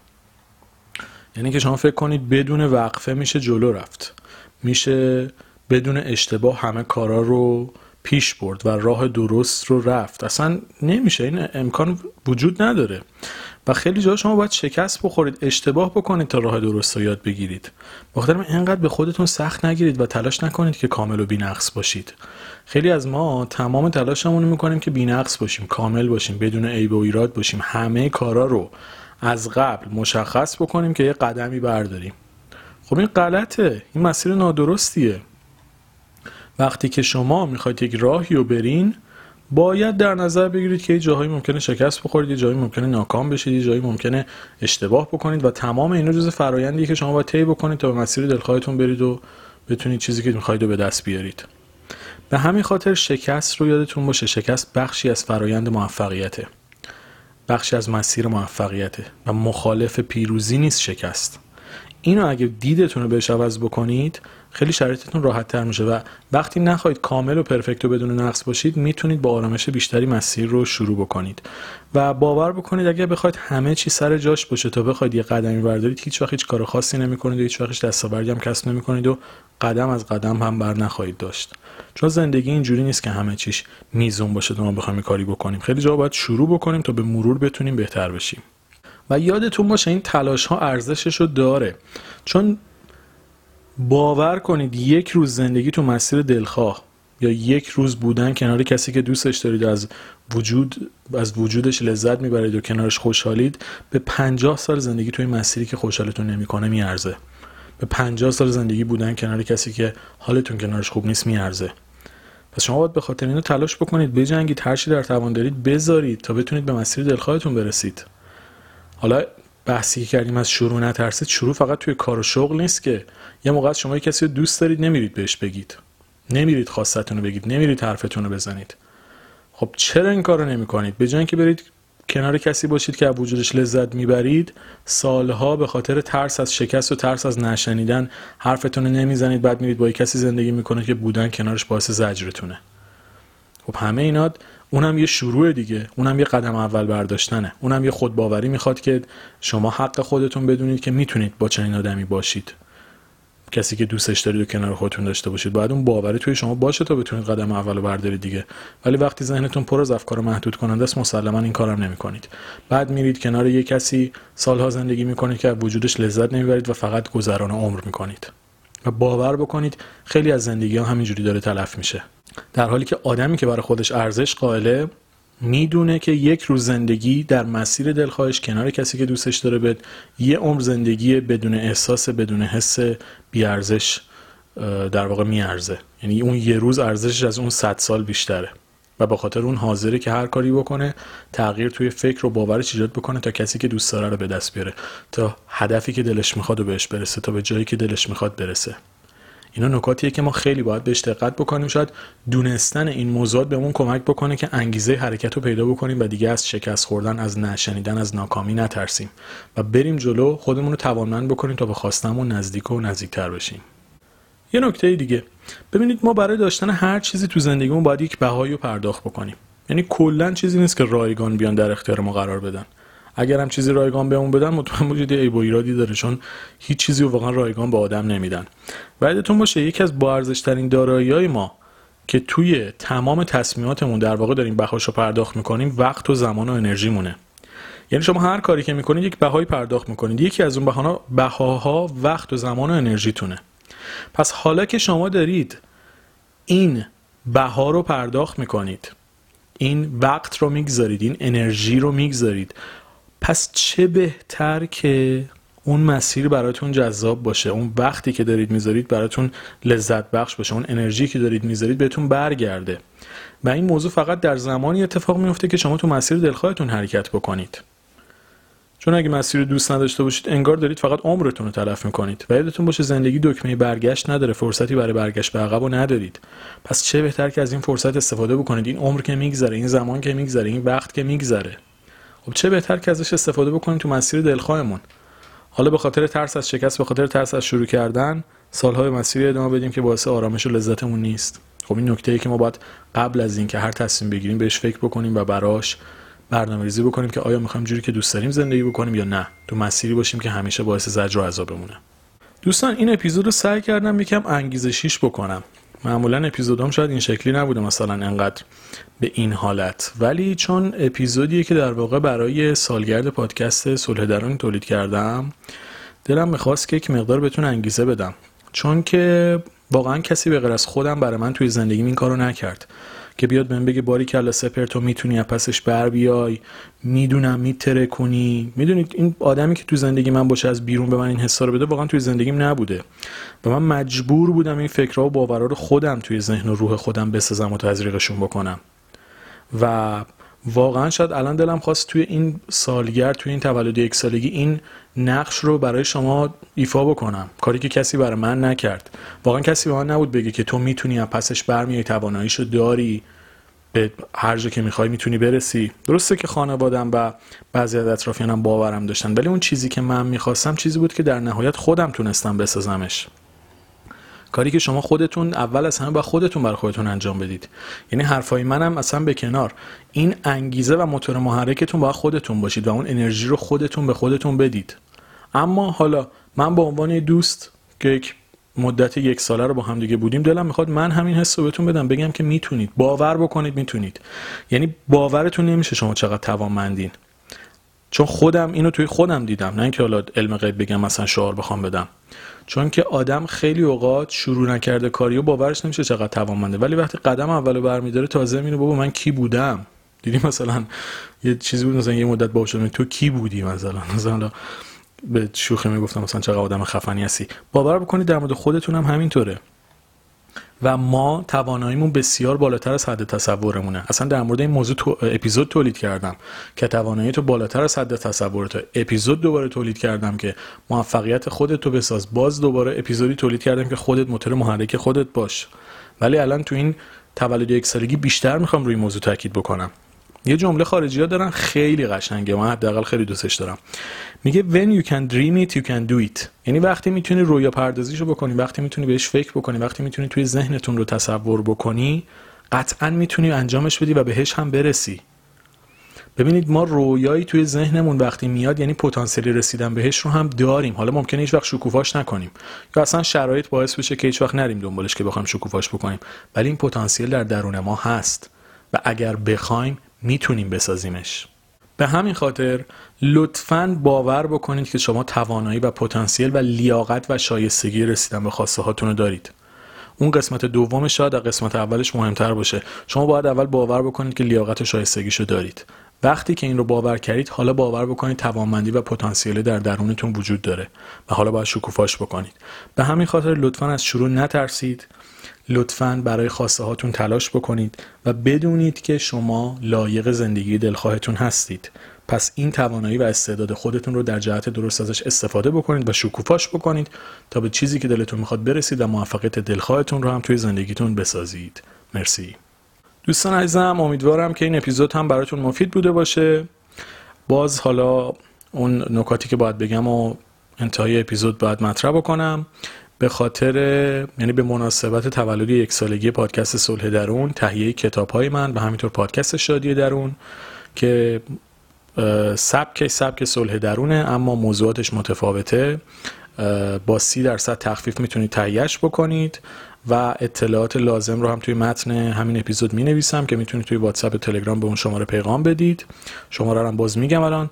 یعنی که شما فکر کنید بدون وقفه میشه جلو رفت. میشه بدون اشتباه همه کارا رو پیش برد و راه درست رو رفت. اصلا نمیشه این امکان وجود نداره. و خیلی جا شما باید شکست بخورید اشتباه بکنید تا راه درست رو یاد بگیرید. بخاطر اینقدر به خودتون سخت نگیرید و تلاش نکنید که کامل و بینقص باشید. خیلی از ما تمام تلاشمون می‌کنیم که بینقص باشیم کامل باشیم بدون عیب و ایراد باشیم. همه کارا رو از قبل مشخص بکنیم که یه قدمی برداریم. خب این غلطه این مسیر نادرستیه. وقتی که شما می‌خواید یک راهی رو برین باید در نظر بگیرید که یه جاهایی ممکنه شکست بخورید یه جایی ممکنه ناکام بشید یه جایی ممکنه اشتباه بکنید و تمام اینا جز فرایندی که شما باید طی بکنید تا به مسیر دلخواهتون برید و بتونید چیزی که می‌خواید رو به دست بیارید. به همین خاطر شکست رو یادتون باشه شکست بخشی از فرایند موفقیته. بخشی از مسیر موفقیته و مخالف پیروزی نیست شکست. اینو اگه دیدتون رو بهش عوض بکنید خیلی شرایطتون راحت تر میشه و وقتی نخواهید کامل و پرفکت و بدون نقص باشید می‌تونید با آرامش بیشتری مسیر رو شروع بکنید. و باور بکنید اگر بخواید همه چی سر جاش باشه تا بخواید یه قدمی بردارید هیچ وقت هیچ کار خاصی نمی‌کنید و هیچ وقت دستاوردی هم کسب نمی‌کنید و قدم از قدم هم بر نخواهید داشت. چون زندگی اینجوری نیست که همه چیش میزون باشه تا ما بخوایم کاری بکنیم. خیلی جا باید شروع بکنیم تا به مرور بتونیم بهتر بشیم. و یادتون باشه این تلاش ها ارزشش رو داره. چون باور کنید یک روز زندگی تو مسیر دلخواه یا یک روز بودن کنار کسی که دوستش دارید از وجود از وجودش لذت می‌برید و کنارش خوشحالید به پنجاه سال زندگی توی مسیری که خوشحالتون نمی‌کنه میارزه. به پنجاه سال زندگی بودن کنار کسی که حالتون کنارش خوب نیست میارزه. پس شما باید به خاطر اینو تلاش بکنید بجنگید هر چی در توان دارید بذارید تا بتونید به مسیر دلخواهتون برسید. حالا بحثی که کردیم از شروع نترسید شروع فقط توی کار و شغل نیست که یه موقع شما کسی رو دوست دارید نمیرید بهش بگید. نمیرید خواستتون رو بگید نمیرید حرفتون رو بزنید. خب چرا این کار رو نمی کنید به جای که برید کنار کسی باشید که از وجودش لذت می‌برید سالها به خاطر ترس از شکست و ترس از نشنیدن حرفتون رو نمی‌زنید بعد میرید با کسی زندگی می‌کنه که بودن کنارش باعث زجرتونه. خب همه اینا اونم یه شروع دیگه. اونم یه قدم اول برداشتنه. اونم یه خودباوری می‌خواد که شما حق خودتون بدونید که می‌تونید با چنین آدمی باشید. کسی که دوستش دارید و کنار خودتون داشته باشید. باید اون باوری توی شما باشه تا بتونید قدم اول بردارید دیگه. ولی وقتی ذهنتون پر از افکار محدود کننده است مسلما این کارم نمی‌کنید. بعد میرید کنار یه کسی سالها زندگی می‌کنید که وجودش لذت نمی‌برید و فقط گذران عمر می‌کنید. و باور بکنید خیلی از زندگی ها همینجوری داره تلف میشه. در حالی که آدمی که برای خودش ارزش قائله می‌دونه که یک روز زندگی در مسیر دلخواهش کنار کسی که دوستش داره به یه عمر زندگی بدون احساس بدون حس بیارزش در واقع میارزه. یعنی اون یه روز ارزشش از اون صد سال بیشتره. و به خاطر اون حاضره که هر کاری بکنه تغییر توی فکر و باورش ایجاد بکنه تا کسی که دوست داره رو به دست بیاره. تا هدفی که دلش می‌خواد و بهش برسه تا به جایی که دلش می‌خواد برسه. اینا نکاتیه که ما خیلی باید بهش دقت بکنیم. شاید دونستن این موضوعات بهمون کمک بکنه که انگیزه حرکت رو پیدا بکنیم و دیگه از شکست خوردن از نشنیدن از ناکامی نترسیم. و بریم جلو خودمون رو توانمند بکنیم تا به خواستمون نزدیک و نزدیکتر بشیم. یه نکته دیگه. ببینید ما برای داشتن هر چیزی تو زندگیمون باید یک بهایی رو پرداخت بکنیم. یعنی کلا چیزی نیست که رایگان بیان در اختیار ما قرار بدن. اگر هم چیزی رایگان بهمون بدن مطمئن باشید عیب و ایرادی داره چون هیچ چیزی رو واقعا رایگان به آدم نمیدن. و باشه یکی از با ارزشترین دارایی ما که توی تمام تصمیماتمون در واقع داریم بهاشو پرداخت می‌کنیم وقت و زمان و انرژی مونه یعنی شما هر کاری که می‌کنید یک بهایی پرداخت می‌کنید. یکی از اون بهانا بهاها وقت و زمان و انرژیتونه. پس حالا که شما دارید این بها رو پرداخت می‌کنید این وقت رو می‌گذارید این انرژی رو می‌گذارید پس چه بهتر که اون مسیر براتون جذاب باشه؟ اون وقتی که دارید می‌ذارید براتون لذت بخش باشه اون انرژی که دارید می‌ذارید بهتون برگرده. و این موضوع فقط در زمانی اتفاق میفته که شما تو مسیر دلخواهتون حرکت بکنید. چون اگه مسیر دوست نداشته باشید انگار دارید فقط عمرتون رو تلف می‌کنید و یادتون باشه زندگی دکمه برگشت نداره فرصتی برای برگشت به عقب و ندارید. پس چه بهتر که از این فرصت استفاده بکنید؟ این عمر که میگذره این زمان که میگذره این وقت که میگذره. خب چه بهتر که ازش استفاده بکنید تو مسیر دلخواهمون؟ حالا به خاطر ترس از شکست به خاطر ترس از شروع کردن سالهای مسیر ادامه بدیم که باعث آرامش و لذتمون نیست. خب این نکته ای که ما باید قبل از اینکه هر تصمیم بگیریم بهش فکر بکنیم و براش برنامه ریزی بکنیم که آیا می‌خوایم جوری که دوست داریم زندگی بکنیم یا نه. تو مسیری باشیم که همیشه باعث زجر و عذاب بمونه. دوستان این اپیزود رو سعی کردم یکم انگیزشیش بکنم. معمولا اپیزودام شاید این شکلی نبوده مثلا انقدر به این حالت. ولی چون اپیزودیه که در واقع برای سالگرد پادکست صلح درون تولید کردم دلم می‌خواست که یک مقدار بتون انگیزه بدم. چون که واقعا کسی به غیر از خودم برای من توی زندگی این کارو نکرد. که بیاد بهم بگه باری کلا سپر تو می‌تونی از پسش بر بیای؟ می‌دونم میتره کنی می‌دونید این آدمی که تو زندگی من باشه از بیرون به من این حسا رو بده واقعا توی زندگیم نبوده. و من مجبور بودم این فکرها و باورها رو خودم توی ذهن و روح خودم بسازم و تزریقشون بکنم. و واقعا شاید الان دلم خواست توی این سالگرد توی این تولد یک سالگی این نقش رو برای شما ایفا بکنم. کاری که کسی برای من نکرد. واقعا کسی به من نبود بگه که تو می‌تونی از پسش برمیای تواناییشو داری. به هر جا که می‌خوای می‌تونی برسی. درسته که خانوادم و بعضی از اطرافیانم باورم داشتن ولی اون چیزی که من می‌خواستم چیزی بود که در نهایت خودم تونستم بسازمش. کاری که شما خودتون اول از همه با خودتون برای خودتون انجام بدید. یعنی حرفای منم اصلا به کنار. این انگیزه و موتور محرکتون با خودتون باشید و اون انرژی رو خودتون به خودتون بدید. اما حالا من به عنوان دوست که یک مدت یک ساله رو با هم دیگه بودیم دلم می‌خواد من همین حس رو بهتون بدم بگم که می‌تونید. باور بکنید می‌تونید. یعنی باورتون نمیشه شما چقدر توانمندین. چون خودم اینو توی خودم دیدم نه اینکه حالا علم غیب بگم مثلا شعار بخوام بدم. چون که آدم خیلی اوقات شروع نکرده کاری و باورش نمیشه چقدر توانمنده. ولی وقتی قدم اولو برمیداره تازه میره بابا من کی بودم؟ دیدی مثلا یه چیزی بود مثلا یه مدت باشه تو کی بودی مثلا؟ مثلا به شوخی می‌گفتم مثلا چقدر آدم خفنی هستی. باور بکنید در مورد خودتون هم همینطوره. و ما تواناییمون بسیار بالاتر از حد تصورمونه. اصلا در مورد این موضوع تو اپیزود تولید کردم که توانایی تو بالاتر از حد تصورت اپیزود دوباره تولید کردم که موفقیت خودت تو بساز. باز دوباره اپیزودی تولید کردم که خودت موتور محرک خودت باش. ولی الان تو این تولد یک سالگی بیشتر می‌خوام روی موضوع تاکید بکنم. یه جمله خارجی ها دارن خیلی قشنگه. من حداقل خیلی دوستش دارم. میگه when you can dream it you can do it. یعنی وقتی می‌تونی رویا پردازیشو بکنی وقتی می‌تونی بهش فکر بکنی وقتی می‌تونی توی ذهنتون رو تصور بکنی قطعا می‌تونی انجامش بدی و بهش هم برسی. ببینید ما رویایی توی ذهنمون وقتی میاد یعنی پتانسیلی رسیدن بهش رو هم داریم. حالا ممکنه هیچ وقت شکوفاش نکنیم. یا اصلا شرایط باعث بشه که هیچ وقت نریم دنبالش که بخوایم شکوفاش بکنیم. ولی این پتانسیل در درون ما هست. و اگر بخوایم می‌تونیم بسازیمش. به همین خاطر لطفا باور بکنید که شما توانایی و پتانسیل و لیاقت و شایستگی رسیدن به خواسته هاتون رو دارید. اون قسمت دومش شاید قسمت اولش مهمتر باشه. شما باید اول باور بکنید که لیاقت و شایستگیشو دارید. وقتی که این رو باور کردید حالا باور بکنید توانمندی و پتانسیل در درونتون وجود داره و حالا باید شکوفاش بکنید. به همین خاطر لطفا از شروع نترسید. لطفا برای خواسته هاتون تلاش بکنید و بدونید که شما لایق زندگی دلخواهتون هستید. پس این توانایی و استعداد خودتون رو در جهت درست ازش استفاده بکنید و شکوفاش بکنید تا به چیزی که دلتون می‌خواد برسید و موفقیت دلخواهتون رو هم توی زندگیتون بسازید. مرسی. دوستان عزیزم امیدوارم که این اپیزود هم براتون مفید بوده باشه. باز حالا اون نکاتی که باید بگم و انتهای اپیزود باید مطرح بکنم. به خاطر یعنی به مناسبت تولد یک سالگی پادکست صلح درون تهیه کتاب های من و همینطور پادکست شادی درون که سبک سبک صلح درونه اما موضوعاتش متفاوته. با سی درصد تخفیف می‌تونید تهیهش بکنید. و اطلاعات لازم رو هم توی متن همین اپیزود می نویسم که می‌تونید توی واتساپ تلگرام به اون شماره پیغام بدید. شماره رو هم باز میگم الان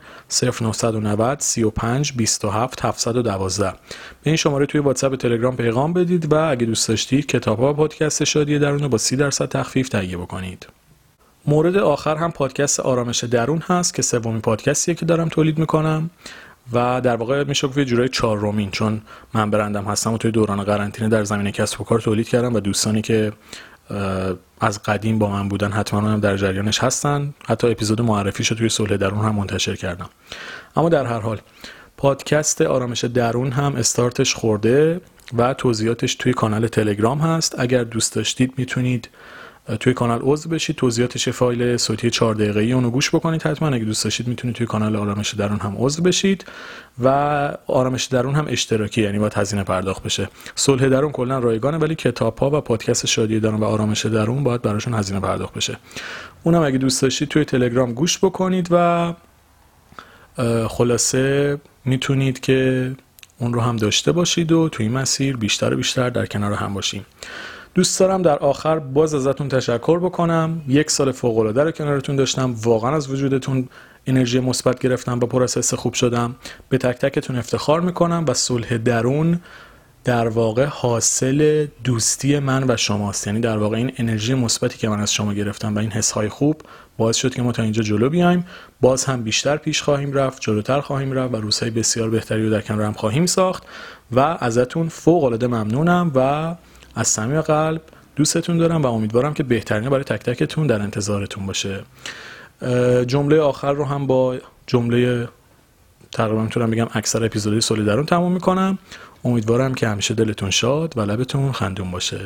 0990 35 27 712 به این شماره توی واتساپ تلگرام پیغام بدید و اگه دوست داشتید کتاب ها پادکست شادی درون با 30 درصد تخفیف تهیه بکنید. مورد آخر هم پادکست آرامش درون هست که سومین پادکستیه که دارم تولید می‌کنم. و در واقع میشه گفت یه جورای چهارمین چون من برندم هستم و توی دوران قرنطینه در زمینه کسب و کار تولید کردم و دوستانی که از قدیم با من بودن حتما هم در جریانش هستن. حتی اپیزود معرفی شد توی صلح درون هم منتشر کردم. اما در هر حال پادکست آرامش درون هم استارتش خورده و توضیحاتش توی کانال تلگرام هست. اگر دوست داشتید می‌تونید توی کانال عضو بشید. توضیحاتش فایل صوتی 4 دقیقه‌ای اونو گوش بکنید حتما. اگه دوست داشتید می‌تونید توی کانال آرامش درون هم عضو بشید و آرامش درون هم اشتراکی یعنی با هزینه پرداخت بشه. صلح درون کلا رایگانه ولی کتاب ها و پادکست شادی درون و آرامش درون باید براشون هزینه پرداخت بشه. اونم اگه دوست داشتید توی تلگرام گوش بکنید و خلاصه می‌تونید که اون رو هم داشته باشید و توی مسیر بیشتر و بیشتر در کنار هم باشیم. دوست دارم در آخر باز ازتون تشکر بکنم. یک سال فوق العاده رو کنارتون داشتم واقعا از وجودتون انرژی مثبت گرفتم با process خوب شدم. به تک تکتون افتخار می‌کنم و صلح درون در واقع حاصل دوستی من و شماست. یعنی در واقع این انرژی مثبتی که من از شما گرفتم و این حس های خوب باعث شد که ما تا اینجا جلو بیایم. باز هم بیشتر پیش خواهیم رفت جلوتر خواهیم رفت و روزهای بسیار بهتری رو در کنار هم خواهیم ساخت. و ازتون فوق العاده ممنونم و از صمیم قلب دوستتون دارم و امیدوارم که بهترین برای تک تکتون در انتظارتون باشه. جمله آخر رو هم با جمله تقریبا می‌تونم بگم اکثر اپیزودهای سولی درون تموم می‌کنم. امیدوارم که همیشه دلتون شاد و لبتون خندون باشه.